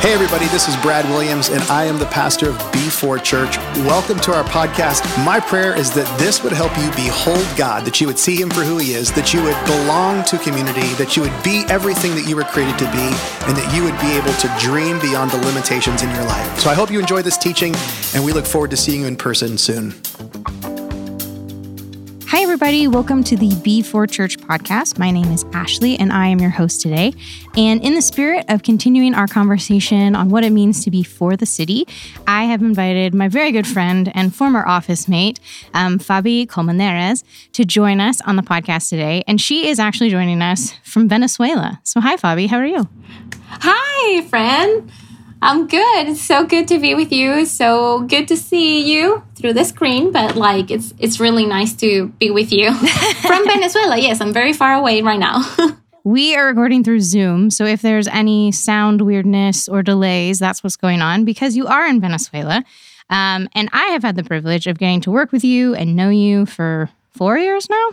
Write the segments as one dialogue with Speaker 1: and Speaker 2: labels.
Speaker 1: Hey, everybody, this is Brad Williams, and I am the pastor of B4 Church. Welcome to our podcast. My prayer is that this would help you behold God, that you would see Him for who He is, that you would belong to community, that you would be everything that you were created to be, and that you would be able to dream beyond the limitations in your life. So I hope you enjoy this teaching, and we look forward to seeing you in person soon.
Speaker 2: Hi, everybody. Welcome to the B4 Church podcast. My name is Ashleigh, and I am your host today. And in the spirit of continuing our conversation on what it means to be for the city, I have invited my very good friend and former office mate, um, Fabi Colmenarez, to join us on the podcast today. And she is actually joining us from Venezuela. So, hi, Fabi. How are you?
Speaker 3: Hi, friend. I'm good. It's so good to be with you. So good to see you through the screen, but like it's it's really nice to be with you from Venezuela. Yes, I'm very far away right now.
Speaker 2: we are recording through Zoom, so if there's any sound weirdness or delays, that's what's going on because you are in Venezuela. Um, and I have had the privilege of getting to work with you and know you for four years now,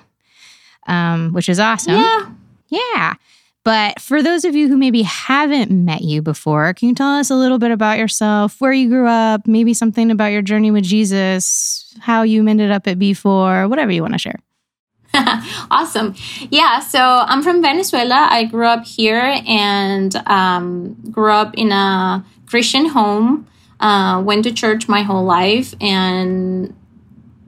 Speaker 2: um, which is awesome.
Speaker 3: Yeah.
Speaker 2: Yeah. But for those of you who maybe haven't met you before, can you tell us a little bit about yourself, where you grew up, maybe something about your journey with Jesus, how you ended up at B4, whatever you want to share?
Speaker 3: awesome. Yeah, so I'm from Venezuela. I grew up here and um, grew up in a Christian home. Uh, went to church my whole life and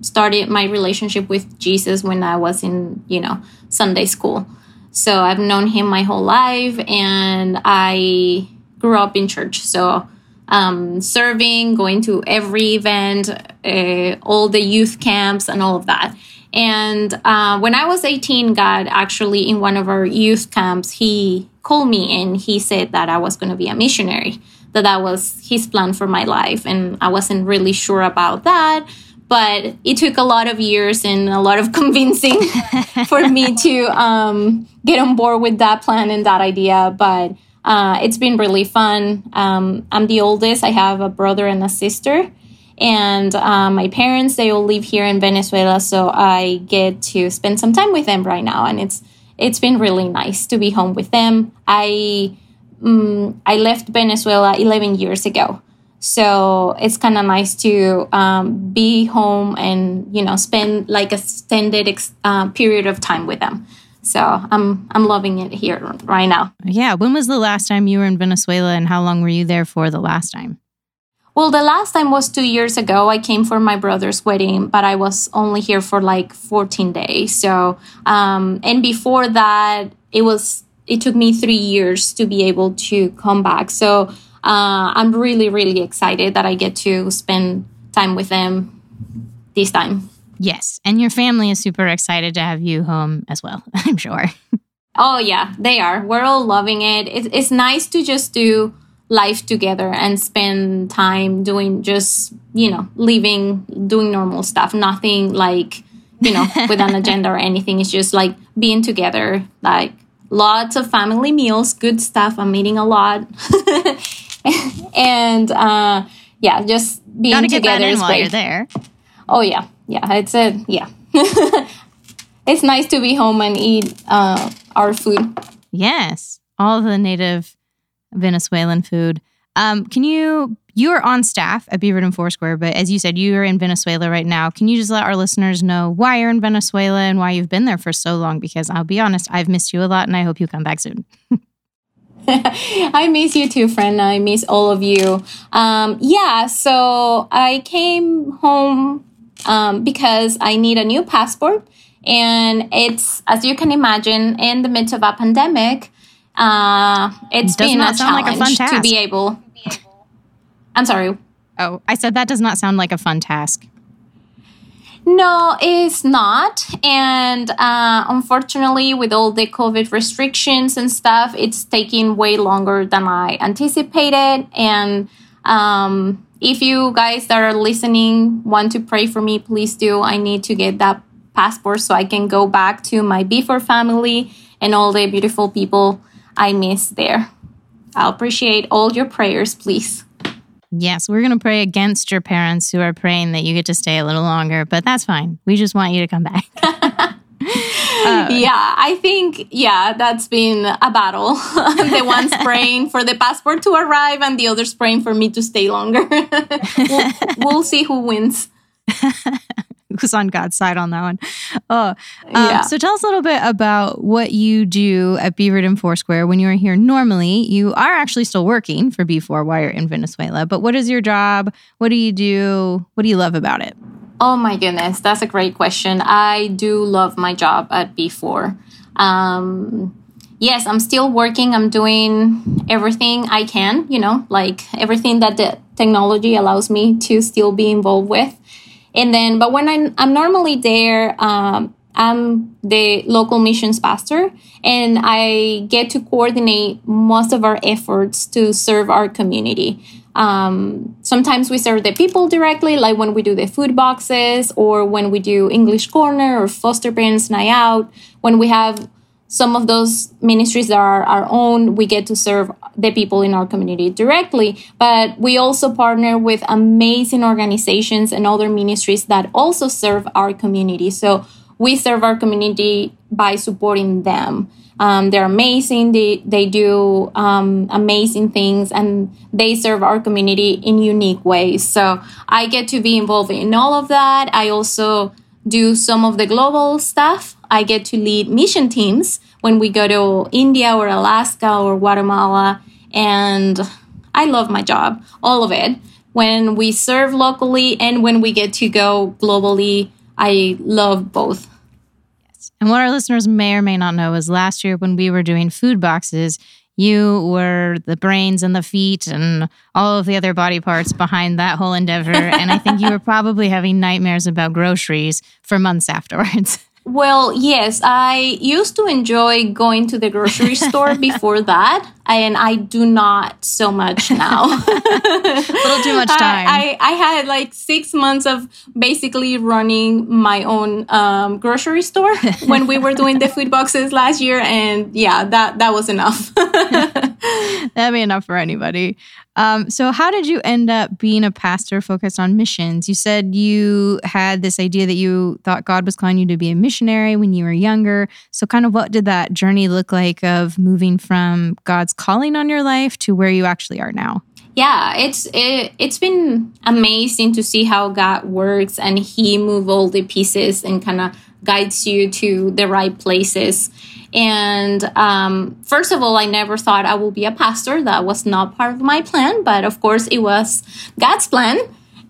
Speaker 3: started my relationship with Jesus when I was in, you know, Sunday school. So I've known him my whole life, and I grew up in church. So um, serving, going to every event, uh, all the youth camps, and all of that. And uh, when I was 18, God actually, in one of our youth camps, he called me and he said that I was going to be a missionary, that that was his plan for my life. And I wasn't really sure about that but it took a lot of years and a lot of convincing for me to um, get on board with that plan and that idea. But uh, it's been really fun. Um, I'm the oldest. I have a brother and a sister, and uh, my parents they all live here in Venezuela, so I get to spend some time with them right now, and it's it's been really nice to be home with them. I um, I left Venezuela 11 years ago. So it's kind of nice to um, be home and you know spend like a extended ex- uh, period of time with them. So I'm I'm loving it here right now.
Speaker 2: Yeah. When was the last time you were in Venezuela, and how long were you there for the last time?
Speaker 3: Well, the last time was two years ago. I came for my brother's wedding, but I was only here for like 14 days. So, um, and before that, it was it took me three years to be able to come back. So uh, I'm really, really excited that I get to spend time with them this time.
Speaker 2: Yes. And your family is super excited to have you home as well, I'm sure.
Speaker 3: oh, yeah, they are. We're all loving it. It's, it's nice to just do life together and spend time doing just, you know, living, doing normal stuff, nothing like, you know, with an agenda or anything. It's just like being together, like lots of family meals, good stuff. I'm eating a lot. and uh, yeah, just being
Speaker 2: Gotta
Speaker 3: together
Speaker 2: is
Speaker 3: while
Speaker 2: you're there.
Speaker 3: Oh yeah, yeah. It's a yeah. it's nice to be home and eat uh, our food.
Speaker 2: Yes, all the native Venezuelan food. Um, can you? You are on staff at Beaverton Foursquare, but as you said, you are in Venezuela right now. Can you just let our listeners know why you're in Venezuela and why you've been there for so long? Because I'll be honest, I've missed you a lot, and I hope you come back soon.
Speaker 3: I miss you too, friend. I miss all of you. Um, yeah, so I came home um, because I need a new passport. And it's, as you can imagine, in the midst of a pandemic, uh, it's
Speaker 2: does
Speaker 3: been
Speaker 2: a
Speaker 3: challenge
Speaker 2: like a
Speaker 3: to be able. I'm sorry.
Speaker 2: Oh, I said that does not sound like a fun task.
Speaker 3: No, it's not. And uh, unfortunately, with all the COVID restrictions and stuff, it's taking way longer than I anticipated. And um, if you guys that are listening want to pray for me, please do. I need to get that passport so I can go back to my B4 family and all the beautiful people I miss there. I'll appreciate all your prayers, please.
Speaker 2: Yes, we're going to pray against your parents who are praying that you get to stay a little longer, but that's fine. We just want you to come back.
Speaker 3: Uh, yeah, I think yeah, that's been a battle. the one's praying for the passport to arrive, and the other's praying for me to stay longer. we'll, we'll see who wins.
Speaker 2: who's on God's side on that one. Oh, um, yeah. So tell us a little bit about what you do at Beaverton Foursquare when you are here. Normally, you are actually still working for B4 while you're in Venezuela. But what is your job? What do you do? What do you love about it?
Speaker 3: Oh my goodness, that's a great question. I do love my job at B4. Um, yes, I'm still working. I'm doing everything I can, you know, like everything that the technology allows me to still be involved with. And then, but when I'm, I'm normally there, um, I'm the local missions pastor, and I get to coordinate most of our efforts to serve our community. Um, sometimes we serve the people directly, like when we do the food boxes, or when we do English Corner or Foster Parents Night Out. When we have some of those ministries that are our own, we get to serve the people in our community directly. But we also partner with amazing organizations and other ministries that also serve our community. So we serve our community by supporting them. Um, they're amazing. They, they do um, amazing things and they serve our community in unique ways. So I get to be involved in all of that. I also do some of the global stuff. I get to lead mission teams when we go to India or Alaska or Guatemala. And I love my job, all of it. When we serve locally and when we get to go globally, I love both.
Speaker 2: Yes. And what our listeners may or may not know is last year when we were doing food boxes, you were the brains and the feet and all of the other body parts behind that whole endeavor. and I think you were probably having nightmares about groceries for months afterwards.
Speaker 3: Well, yes, I used to enjoy going to the grocery store before that, and I do not so much now.
Speaker 2: A little too much time.
Speaker 3: I, I, I, had like six months of basically running my own um, grocery store when we were doing the food boxes last year, and yeah, that that was enough.
Speaker 2: That'd be enough for anybody. Um, so, how did you end up being a pastor focused on missions? You said you had this idea that you thought God was calling you to be a missionary when you were younger. So, kind of what did that journey look like of moving from God's calling on your life to where you actually are now?
Speaker 3: Yeah, it's it, it's been amazing to see how God works and He move all the pieces and kind of guides you to the right places. And um, first of all, I never thought I will be a pastor. That was not part of my plan, but of course, it was God's plan.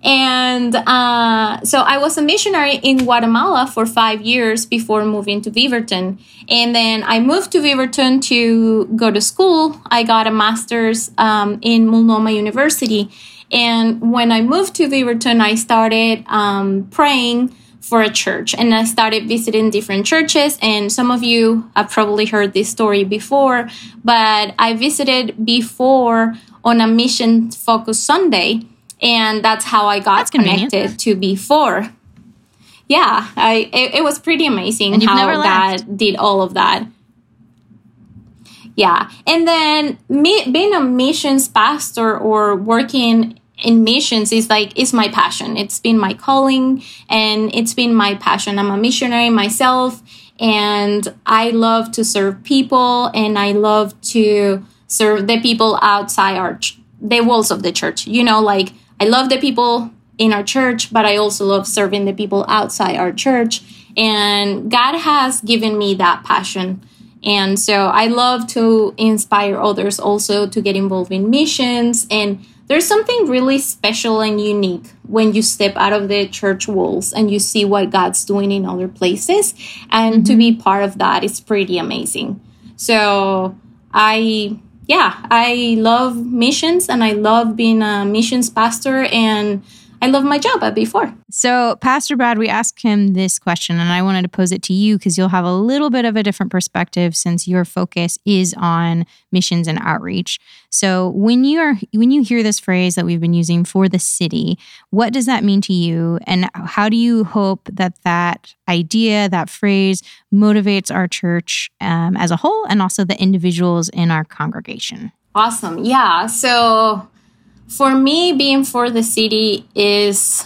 Speaker 3: And uh, so I was a missionary in Guatemala for five years before moving to Beaverton. And then I moved to Beaverton to go to school. I got a master's um, in Multnomah University. And when I moved to Beaverton, I started um, praying for a church and I started visiting different churches. And some of you have probably heard this story B4, but I visited before on a mission focused Sunday. And that's how I got connected to B4. Yeah, I it, it was pretty amazing how God did all of that. Yeah. And then me, being a missions pastor or working in missions is like is my passion it's been my calling and it's been my passion i'm a missionary myself and i love to serve people and i love to serve the people outside our ch- the walls of the church you know like i love the people in our church but i also love serving the people outside our church and god has given me that passion and so i love to inspire others also to get involved in missions and there's something really special and unique when you step out of the church walls and you see what God's doing in other places. And mm-hmm. to be part of that is pretty amazing. So I, yeah, I love missions and I love being a missions pastor and I love my job at B4.
Speaker 2: So, Pastor Brad, we asked him this question, and I wanted to pose it to you because you'll have a little bit of a different perspective since your focus is on missions and outreach. So, when you are when you hear this phrase that we've been using for the city, what does that mean to you, and how do you hope that that idea, that phrase, motivates our church um, as a whole, and also the individuals in our congregation?
Speaker 3: Awesome, yeah. So for me being for the city is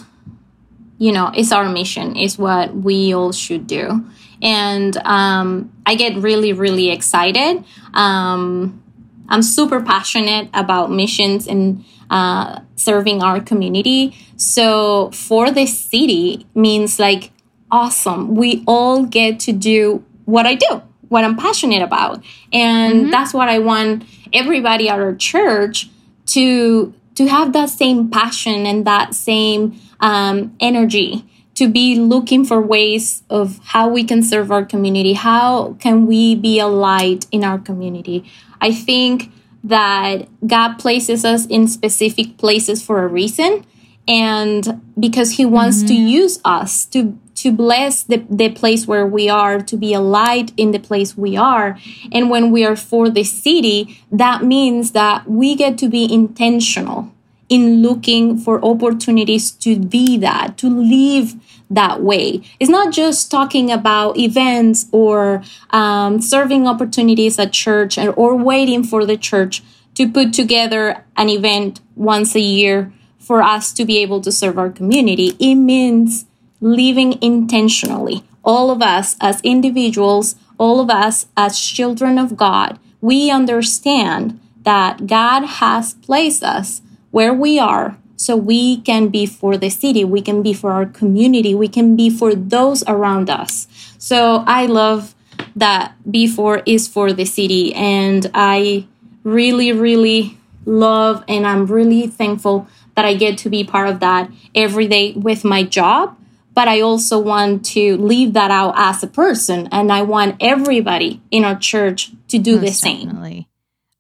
Speaker 3: you know it's our mission is what we all should do and um, I get really, really excited. Um, I'm super passionate about missions and uh, serving our community. So for the city means like awesome. We all get to do what I do, what I'm passionate about, and mm-hmm. that's what I want everybody at our church to to have that same passion and that same um, energy to be looking for ways of how we can serve our community how can we be a light in our community i think that god places us in specific places for a reason and because he wants mm-hmm. to use us to to bless the, the place where we are to be a light in the place we are and when we are for the city that means that we get to be intentional in looking for opportunities to be that to live that way it's not just talking about events or um, serving opportunities at church or, or waiting for the church to put together an event once a year for us to be able to serve our community. It means living intentionally. All of us as individuals, all of us as children of God, we understand that God has placed us where we are so we can be for the city, we can be for our community, we can be for those around us. So I love that B4 is for the city and I really, really love and I'm really thankful that I get to be part of that every day with my job. But I also want to leave that out as a person. And I want everybody in our church to do Most the same. Definitely.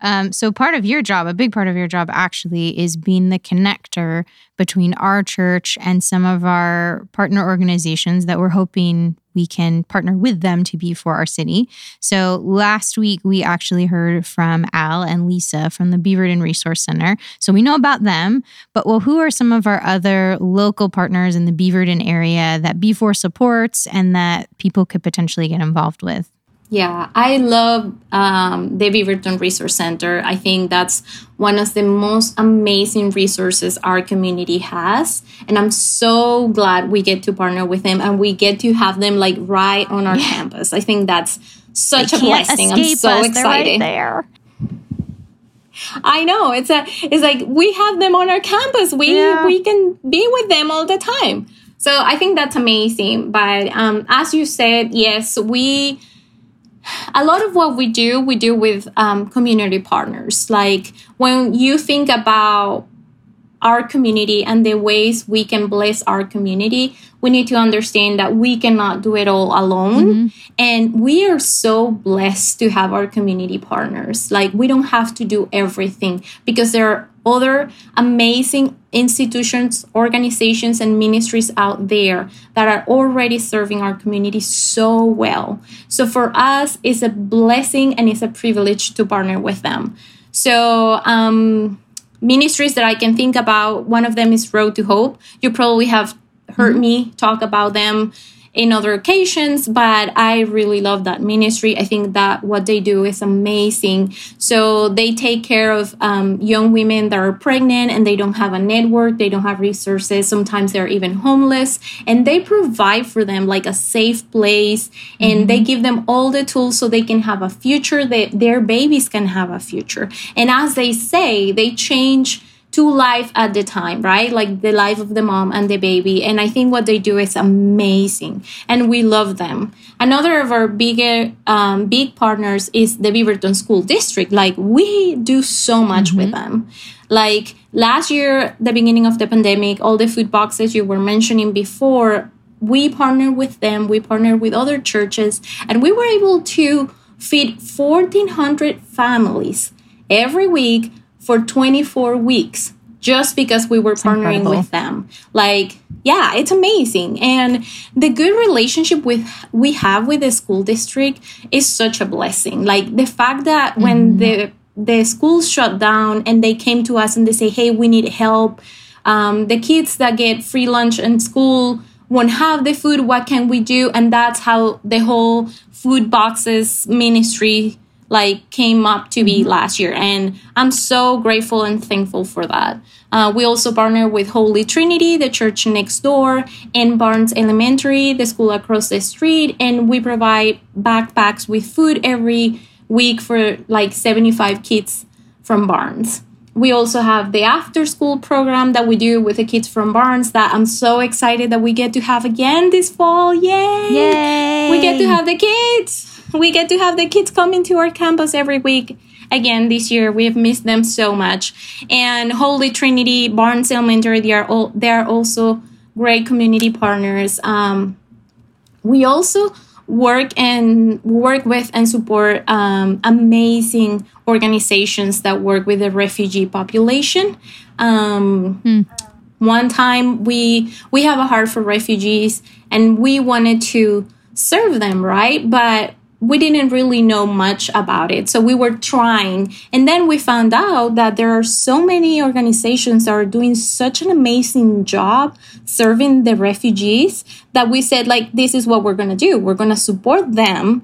Speaker 2: Um, so, part of your job, a big part of your job actually, is being the connector between our church and some of our partner organizations that we're hoping we can partner with them to be for our city. So, last week we actually heard from Al and Lisa from the Beaverton Resource Center. So, we know about them, but well, who are some of our other local partners in the Beaverton area that B4 supports and that people could potentially get involved with?
Speaker 3: Yeah, I love um, the Beaverton Resource Center. I think that's one of the most amazing resources our community has. And I'm so glad we get to partner with them and we get to have them like right on our yeah. campus. I think that's such they a blessing. I'm so us. excited. Right there. I know. It's a it's like we have them on our campus. We yeah. we can be with them all the time. So I think that's amazing. But um, as you said, yes, we a lot of what we do, we do with um, community partners. Like when you think about our community and the ways we can bless our community, we need to understand that we cannot do it all alone. Mm-hmm. And we are so blessed to have our community partners. Like, we don't have to do everything because there are other amazing institutions, organizations, and ministries out there that are already serving our community so well. So for us, it's a blessing and it's a privilege to partner with them. So, um, ministries that I can think about, one of them is Road to Hope. You probably have heard mm-hmm. me talk about them in other occasions, but I really love that ministry. I think that what they do is amazing. So they take care of um, young women that are pregnant and they don't have a network, they don't have resources. Sometimes they're even homeless, and they provide for them like a safe place and mm-hmm. they give them all the tools so they can have a future, that their babies can have a future. And as they say, they change two life at the time, right? Like the life of the mom and the baby. And I think what they do is amazing, and we love them. Another of our bigger, um, big partners is the Beaverton School District. Like we do so much mm-hmm. with them. Like last year, the beginning of the pandemic, all the food boxes you were mentioning before, we partnered with them. We partnered with other churches, and we were able to feed 1,400 families every week for 24 weeks just because we were That's partnering incredible. with them. Like, yeah, it's amazing. And the good relationship with we have with the school district is such a blessing. Like the fact that mm-hmm. when the the schools shut down and they came to us and they say, "Hey, we need help." Um, the kids that get free lunch in school won't have the food. What can we do? And that's how the whole food boxes ministry like came up to be mm-hmm. last year and i'm so grateful and thankful for that uh, we also partner with holy trinity the church next door and barnes elementary the school across the street and we provide backpacks with food every week for like 75 kids from barnes we also have the after school program that we do with the kids from Barnes that I'm so excited that we get to have again this fall. Yay!
Speaker 2: Yay!
Speaker 3: We get to have the kids we get to have the kids coming to our campus every week. Again this year we've missed them so much. And holy trinity barnes elementary they are all they are also great community partners. Um, we also work and work with and support um, amazing organizations that work with the refugee population. Um, mm. one time we we have a heart for refugees and we wanted to serve them right? But we didn't really know much about it. So we were trying. And then we found out that there are so many organizations that are doing such an amazing job serving the refugees that we said, like, this is what we're going to do. We're going to support them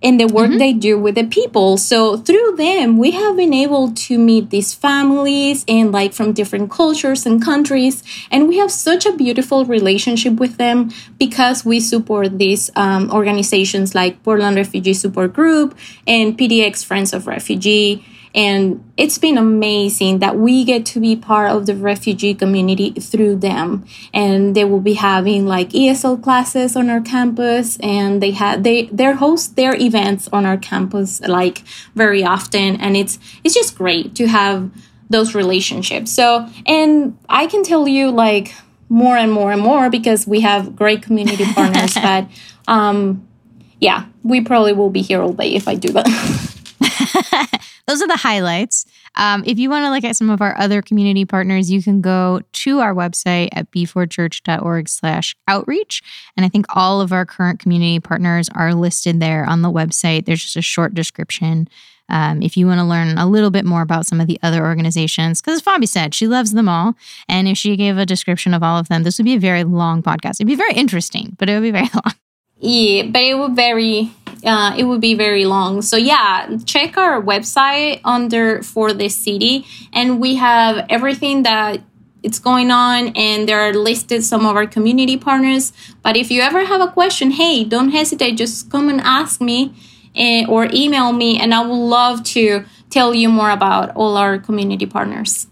Speaker 3: in the work mm-hmm. they do with the people. So through them, we have been able to meet these families and like from different cultures and countries. And we have such a beautiful relationship with them because we support these um, organizations like Portland Refugee Support Group and PDX Friends of Refugee and it's been amazing that we get to be part of the refugee community through them. And they will be having like ESL classes on our campus and they have they they host their events on our campus like very often. And it's it's just great to have those relationships. So and I can tell you like more and more and more because we have great community partners but um yeah, we probably will be here all day if I do that.
Speaker 2: those are the highlights. Um, if you want to look at some of our other community partners, you can go to our website at b4church.org slash outreach. And I think all of our current community partners are listed there on the website. There's just a short description. Um, if you want to learn a little bit more about some of the other organizations, because as Fabi said, she loves them all. And if she gave a description of all of them, this would be a very long podcast. It'd be very interesting, but it would be very long.
Speaker 3: Yeah, but it would very uh, it would be very long. So yeah, check our website under for the city, and we have everything that it's going on, and there are listed some of our community partners. But if you ever have a question, hey, don't hesitate, just come and ask me, eh, or email me, and I would love to tell you more about all our community partners.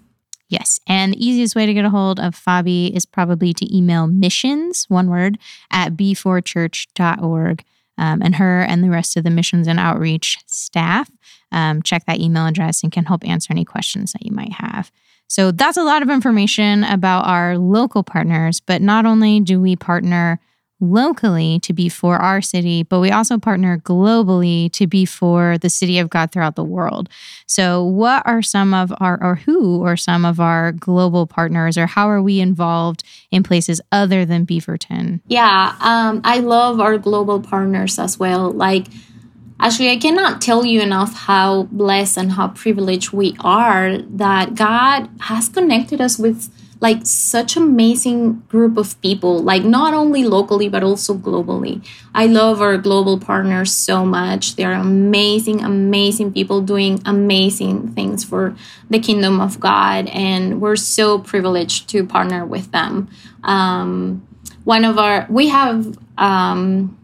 Speaker 2: Yes. And the easiest way to get a hold of Fabi is probably to email missions, one word, at b4church.org. Um, and her and the rest of the missions and outreach staff um, check that email address and can help answer any questions that you might have. So that's a lot of information about our local partners. But not only do we partner locally to be for our city, but we also partner globally to be for the city of God throughout the world. So, what are some of our, or who are some of our global partners, or how are we involved in places other than Beaverton?
Speaker 3: Yeah, um, I love our global partners as well. Like, Actually, I cannot tell you enough how blessed and how privileged we are that God has connected us with like such amazing group of people like not only locally but also globally. I love our global partners so much. They're amazing amazing people doing amazing things for the kingdom of god and we're so privileged to partner with them. Um, one of our we have um,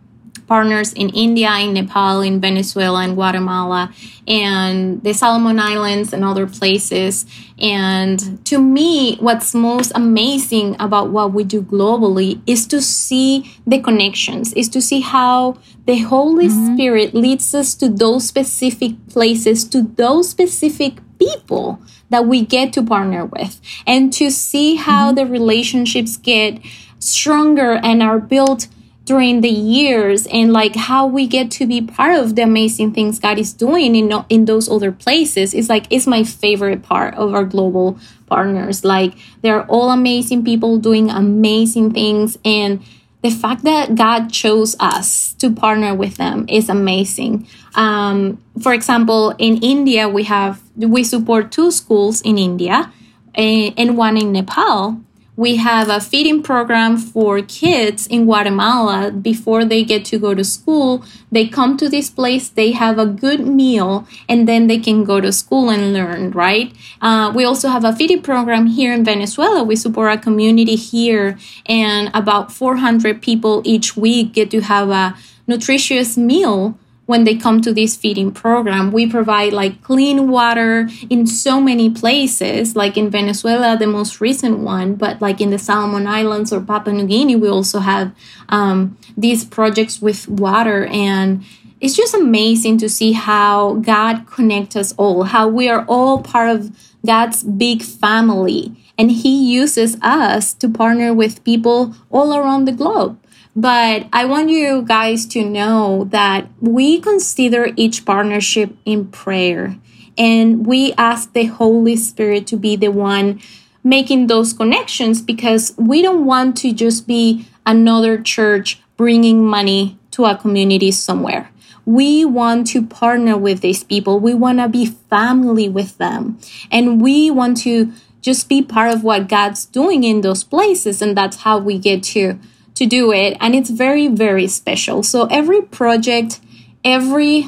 Speaker 3: partners in India, in Nepal, in Venezuela, and Guatemala, and the Solomon Islands and other places. And to me, what's most amazing about what we do globally is to see the connections, is to see how the Holy mm-hmm. Spirit leads us to those specific places, to those specific people that we get to partner with, and to see how mm-hmm. the relationships get stronger and are built during the years and like how we get to be part of the amazing things God is doing in in those other places is like it's my favorite part of our global partners like they're all amazing people doing amazing things and the fact that God chose us to partner with them is amazing. Um, for example, in India, we have we support two schools in India and, and one in Nepal we have a feeding program for kids in Guatemala before they get to go to school. They come to this place, they have a good meal, and then they can go to school and learn, right? Uh, we also have a feeding program here in Venezuela. We support a community here, and about 400 people each week get to have a nutritious meal when they come to this feeding program. We provide like clean water in so many places, like in Venezuela, the most recent one, but like in the Solomon Islands or Papua New Guinea, we also have um, these projects with water. And it's just amazing to see how God connects us all, how we are all part of God's big family. And He uses us to partner with people all around the globe. But I want you guys to know that we consider each partnership in prayer and we ask the Holy Spirit to be the one making those connections because we don't want to just be another church bringing money to a community somewhere. We want to partner with these people. We want to be family with them. And we want to just be part of what God's doing in those places. And that's how we get to to do it and it's very very special. So every project every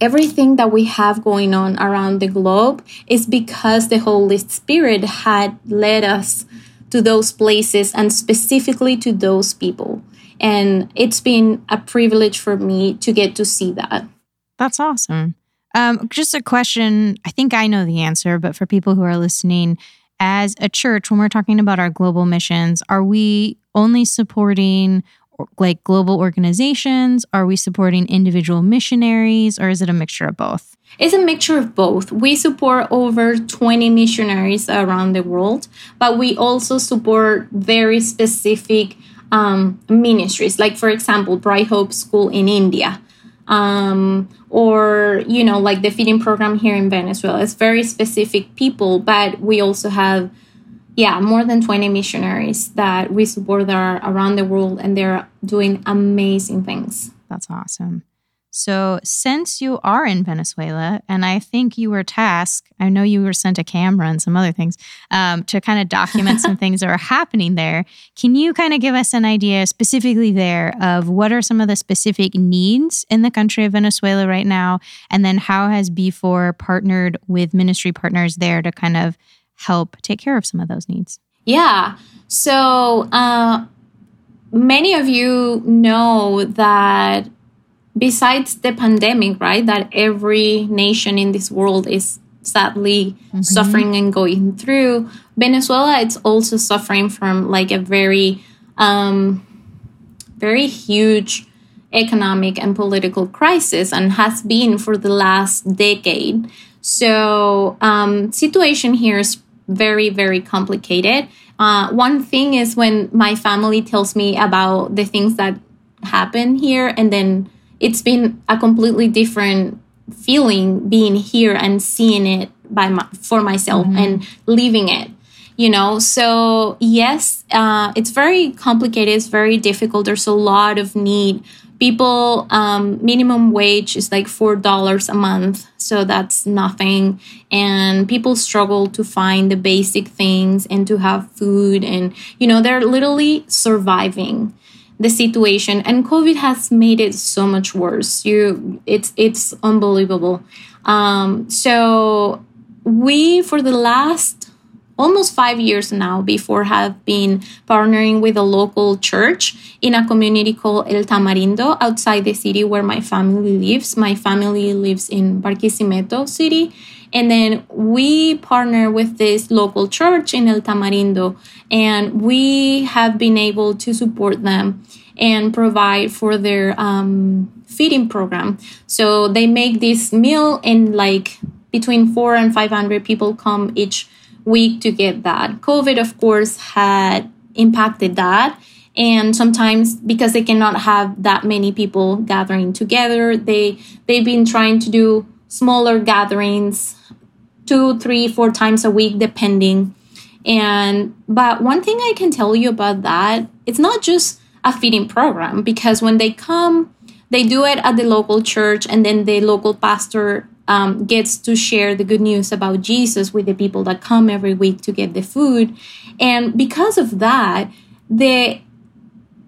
Speaker 3: everything that we have going on around the globe is because the holy spirit had led us to those places and specifically to those people. And it's been a privilege for me to get to see that.
Speaker 2: That's awesome. Um, just a question. I think i know the answer but for people who are listening as a church when we're talking about our global missions are we only supporting like global organizations? Are we supporting individual missionaries or is it a mixture of both?
Speaker 3: It's a mixture of both. We support over 20 missionaries around the world, but we also support very specific um, ministries, like, for example, Bright Hope School in India. Um, or you know like the feeding program here in venezuela it's very specific people but we also have yeah, more than 20 missionaries that we support that are around the world and they're doing amazing things.
Speaker 2: That's awesome. So, since you are in Venezuela, and I think you were tasked, I know you were sent a camera and some other things um, to kind of document some things that are happening there. Can you kind of give us an idea specifically there of what are some of the specific needs in the country of Venezuela right now? And then how has B4 partnered with ministry partners there to kind of help take care of some of those needs?
Speaker 3: Yeah. So, uh, many of you know that besides the pandemic, right, that every nation in this world is sadly mm-hmm. suffering and going through, Venezuela it's also suffering from like a very, um, very huge economic and political crisis and has been for the last decade. So, um, situation here is very, very complicated. Uh, one thing is when my family tells me about the things that happen here, and then it's been a completely different feeling being here and seeing it by my, for myself mm-hmm. and living it you know so yes uh, it's very complicated it's very difficult there's a lot of need people um, minimum wage is like four dollars a month so that's nothing. And people struggle to find the basic things and to have food and you know they're literally surviving the situation. And covid has made it so much worse. You it's it's unbelievable. Um, so we for the last almost five years now B4 have been partnering with a local church in a community called El Tamarindo outside the city where my family lives. My family lives in Barquisimeto city. And then we partner with this local church in El Tamarindo and we have been able to support them and provide for their um, feeding program. So they make this meal and like between four and 500 people come each week to get that. COVID, of course, had impacted that. And sometimes because they cannot have that many people gathering together, they they've been trying to do smaller gatherings two, three, four times a week, depending. And but one thing I can tell you about that, it's not just a feeding program because when they come, they do it at the local church and then the local pastor um, gets to share the good news about Jesus with the people that come every week to get the food. And because of that, the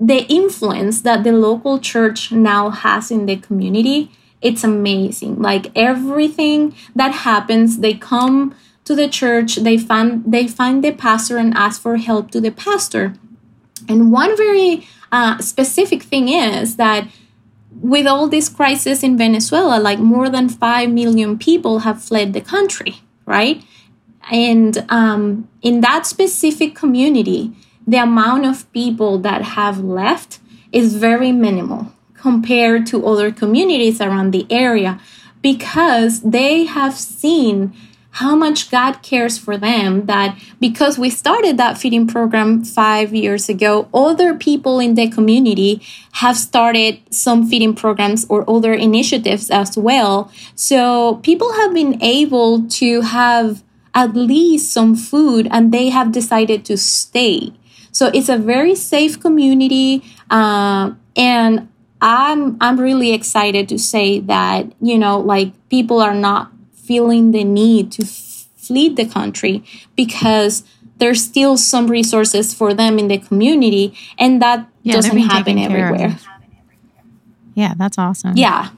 Speaker 3: the influence that the local church now has in the community it's amazing like everything that happens they come to the church they find they find the pastor and ask for help to the pastor and one very uh, specific thing is that with all this crisis in Venezuela, like more than 5 million people have fled the country, right? And um, in that specific community, the amount of people that have left is very minimal compared to other communities around the area because they have seen how much God cares for them that because we started that feeding program five years ago, other people in the community have started some feeding programs or other initiatives as well. So people have been able to have at least some food and they have decided to stay. So it's a very safe community. Uh, and I'm I'm really excited to say that you know like people are not feeling the need to flee the country because there's still some resources for them in the community and that yeah, doesn't happen everywhere.
Speaker 2: Yeah that's awesome.
Speaker 3: Yeah.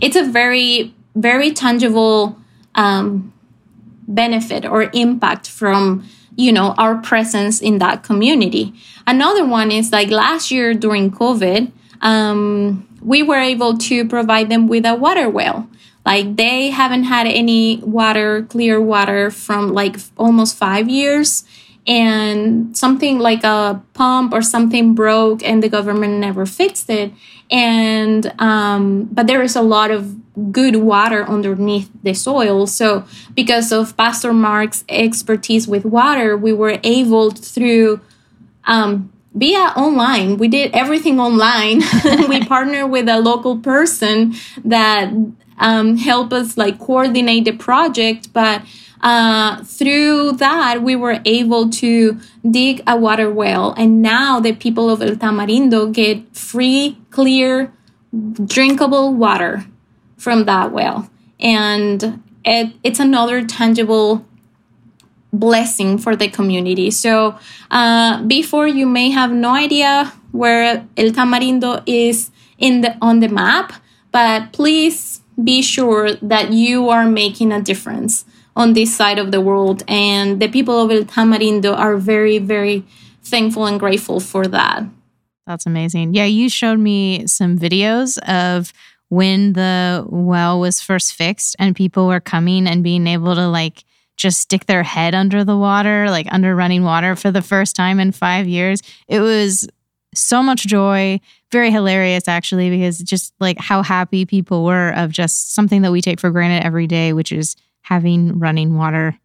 Speaker 3: It's a very very tangible um, benefit or impact from you know our presence in that community. Another one is like last year during covid um, we were able to provide them with a water well like they haven't had any water, clear water from like almost five years. And something like a pump or something broke and the government never fixed it. And, um, but there is a lot of good water underneath the soil. So, because of Pastor Mark's expertise with water, we were able through um, via online. We did everything online. we partnered with a local person that um, help us like coordinate the project. But uh, through that, we were able to dig a water well. And now the people of El Tamarindo get free, clear, drinkable water from that well. And it, it's another tangible blessing for the community. So uh, B4 you may have no idea where El Tamarindo is in the on the map, but please be sure that you are making a difference on this side of the world. And the people of El Tamarindo are very, very thankful and grateful for that.
Speaker 2: That's amazing. Yeah, you showed me some videos of when the well was first fixed and people were coming and being able to like just stick their head under the water, like under running water for the first time in five years. It was so much joy, very hilarious actually, because just like how happy people were of just something that we take for granted every day, which is having running water.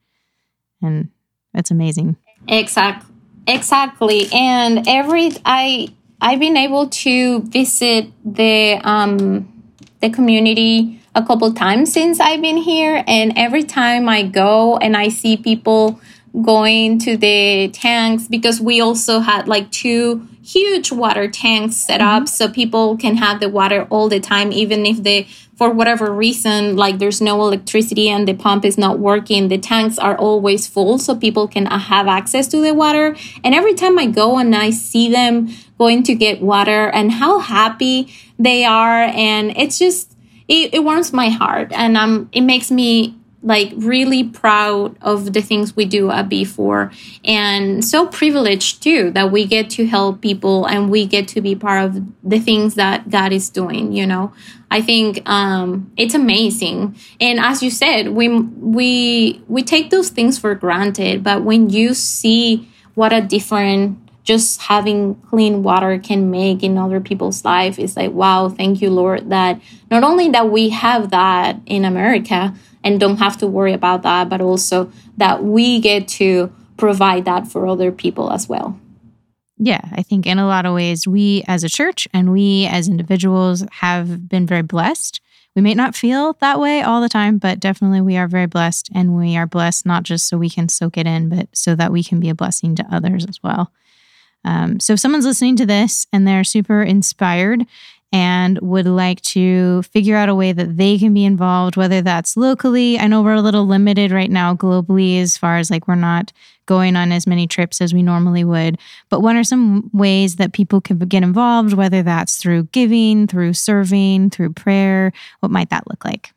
Speaker 2: And it's amazing.
Speaker 3: Exactly. Exactly. And every I I've been able to visit the um the community a couple times since I've been here and every time I go and I see people going to the tanks because we also had like two huge water tanks set up mm-hmm. so people can have the water all the time even if they for whatever reason like there's no electricity and the pump is not working the tanks are always full so people can uh, have access to the water and every time i go and i see them going to get water and how happy they are and it's just it, it warms my heart and um it makes me like really proud of the things we do at B4 and so privileged too that we get to help people and we get to be part of the things that God is doing, you know. I think um, it's amazing. And as you said, we we we take those things for granted, but when you see what a different just having clean water can make in other people's life it's like wow thank you lord that not only that we have that in america and don't have to worry about that, but also that we get to provide that for other people as well.
Speaker 2: Yeah, I think in a lot of ways, we as a church and we as individuals have been very blessed. We may not feel that way all the time, but definitely we are very blessed. And we are blessed not just so we can soak it in, but so that we can be a blessing to others as well. Um, so if someone's listening to this and they're super inspired and would like to figure out a way that they can be involved, whether that's locally. I know we're a little limited right now globally as far as like we're not going on as many trips as we normally would. But what are some ways that people can get involved, whether that's through giving, through serving, through prayer? What might that look like?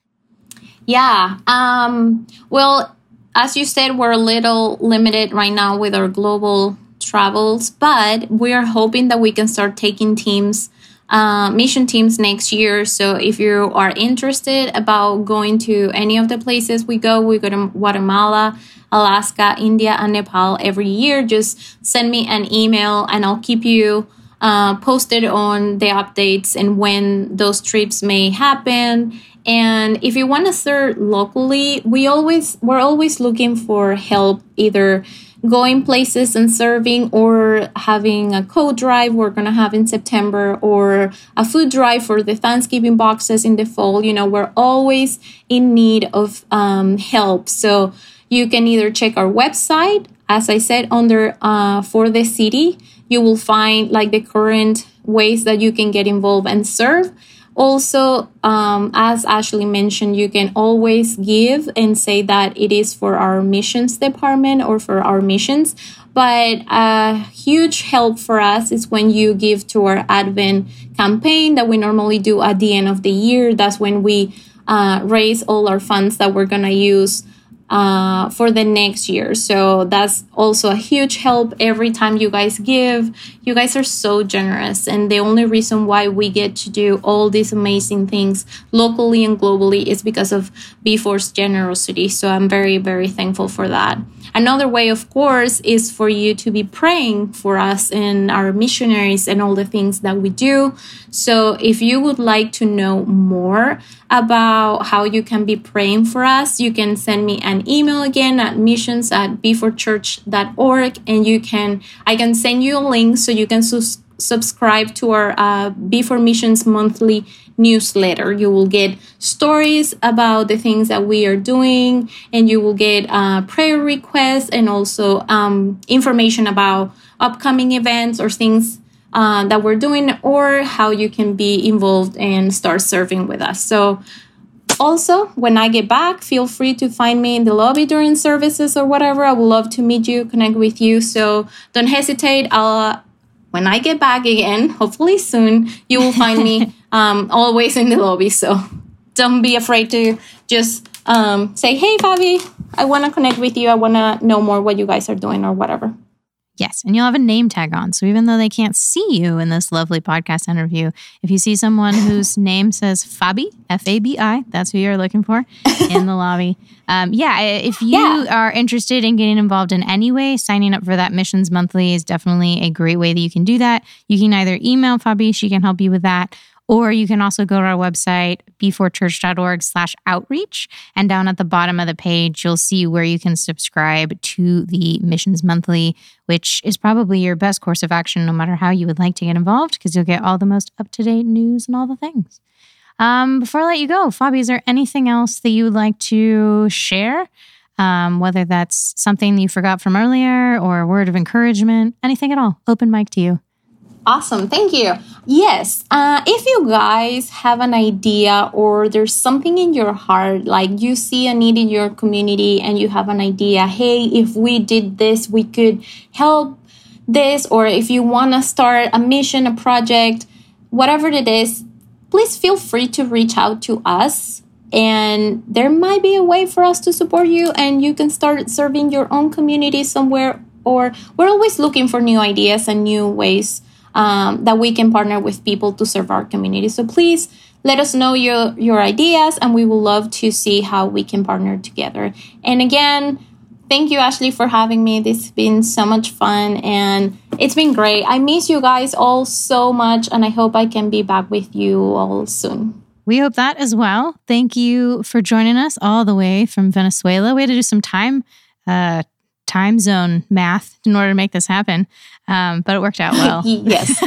Speaker 3: Yeah. Um, well, as you said, we're a little limited right now with our global travels, but we are hoping that we can start taking teams uh, mission teams next year. So if you are interested about going to any of the places we go, we go to Guatemala, Alaska, India, and Nepal every year. Just send me an email and I'll keep you uh, posted on the updates and when those trips may happen. And if you want to serve locally, we always we're always looking for help either going places and serving or having a coat drive we're going to have in September or a food drive for the Thanksgiving boxes in the fall. You know, we're always in need of um, help. So you can either check our website, as I said, under uh, for the city, you will find like the current ways that you can get involved and serve. Also, um, as Ashleigh mentioned, you can always give and say that it is for our missions department or for our missions. But a huge help for us is when you give to our Advent campaign that we normally do at the end of the year. That's when we uh, raise all our funds that we're going to use uh, for the next year. So that's also a huge help every time you guys give. You guys are so generous. And the only reason why we get to do all these amazing things locally and globally is because of B4's generosity. So I'm very, very thankful for that. Another way, of course, is for you to be praying for us and our missionaries and all the things that we do. So if you would like to know more about how you can be praying for us, you can send me an email again at missions at b4church.org and you can, I can send you a link so you can subscribe subscribe to our uh, B4 Missions monthly newsletter. You will get stories about the things that we are doing, and you will get uh, prayer requests and also um, information about upcoming events or things uh, that we're doing, or how you can be involved and start serving with us. So, also, when I get back, feel free to find me in the lobby during services or whatever. I would love to meet you, connect with you. So don't hesitate. I'll when I get back again, hopefully soon, you will find me um, always in the lobby. So don't be afraid to just um, say, hey, Fabi, I want to connect with you. I want to know more what you guys are doing or whatever.
Speaker 2: Yes, and you'll have a name tag on. So even though they can't see you in this lovely podcast interview, if you see someone whose name says Fabi, F A B I, that's who you're looking for in the lobby. Um, yeah, if you yeah. are interested in getting involved in any way, signing up for that Missions Monthly is definitely a great way that you can do that. You can either email Fabi, she can help you with that, or you can also go to our website, b4church.org slash outreach. And down at the bottom of the page, you'll see where you can subscribe to the Missions Monthly, which is probably your best course of action, no matter how you would like to get involved, because you'll get all the most up to date news and all the things. Um, before I let you go, Fabi, is there anything else that you would like to share? Um, whether that's something you forgot from earlier or a word of encouragement, anything at all. Open mic to you.
Speaker 3: Awesome. Thank you. Yes. Uh, if you guys have an idea or there's something in your heart, like you see a need in your community and you have an idea, hey, if we did this, we could help this, or if you want to start a mission, a project, whatever it is, please feel free to reach out to us. And there might be a way for us to support you, and you can start serving your own community somewhere. Or we're always looking for new ideas and new ways um, that we can partner with people to serve our community. So please let us know your, your ideas and we will love to see how we can partner together. And again, thank you, Ashleigh, for having me. This has been so much fun and it's been great. I miss you guys all so much and I hope I can be back with you all soon.
Speaker 2: We hope that as well. Thank you for joining us all the way from Venezuela. We had to do some time uh, time zone math in order to make this happen, um, but it worked out well.
Speaker 3: yes.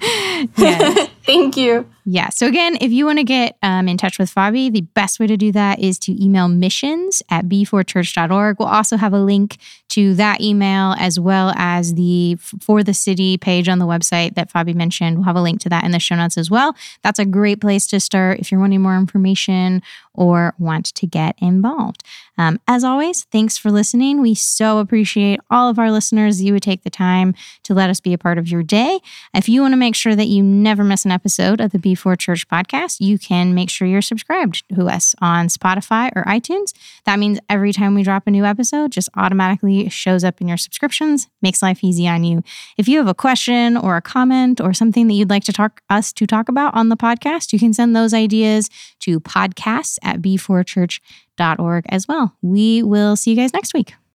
Speaker 2: yes.
Speaker 3: Thank you.
Speaker 2: Yeah. So, again, if you want to get um, in touch with Fabi, the best way to do that is to email missions at b4church.org. We'll also have a link to that email as well as the For the City page on the website that Fabi mentioned. We'll have a link to that in the show notes as well. That's a great place to start if you're wanting more information or want to get involved. Um, as always, thanks for listening. We so appreciate all of our listeners. You would take the time to let us be a part of your day. If you want to make sure that you never miss an episode of the B4 Church podcast, you can make sure you're subscribed to us on Spotify or iTunes. That means every time we drop a new episode, just automatically shows up in your subscriptions, makes life easy on you. If you have a question or a comment or something that you'd like to talk us to talk about on the podcast, you can send those ideas to podcasts at b4church.org as well. We will see you guys next week.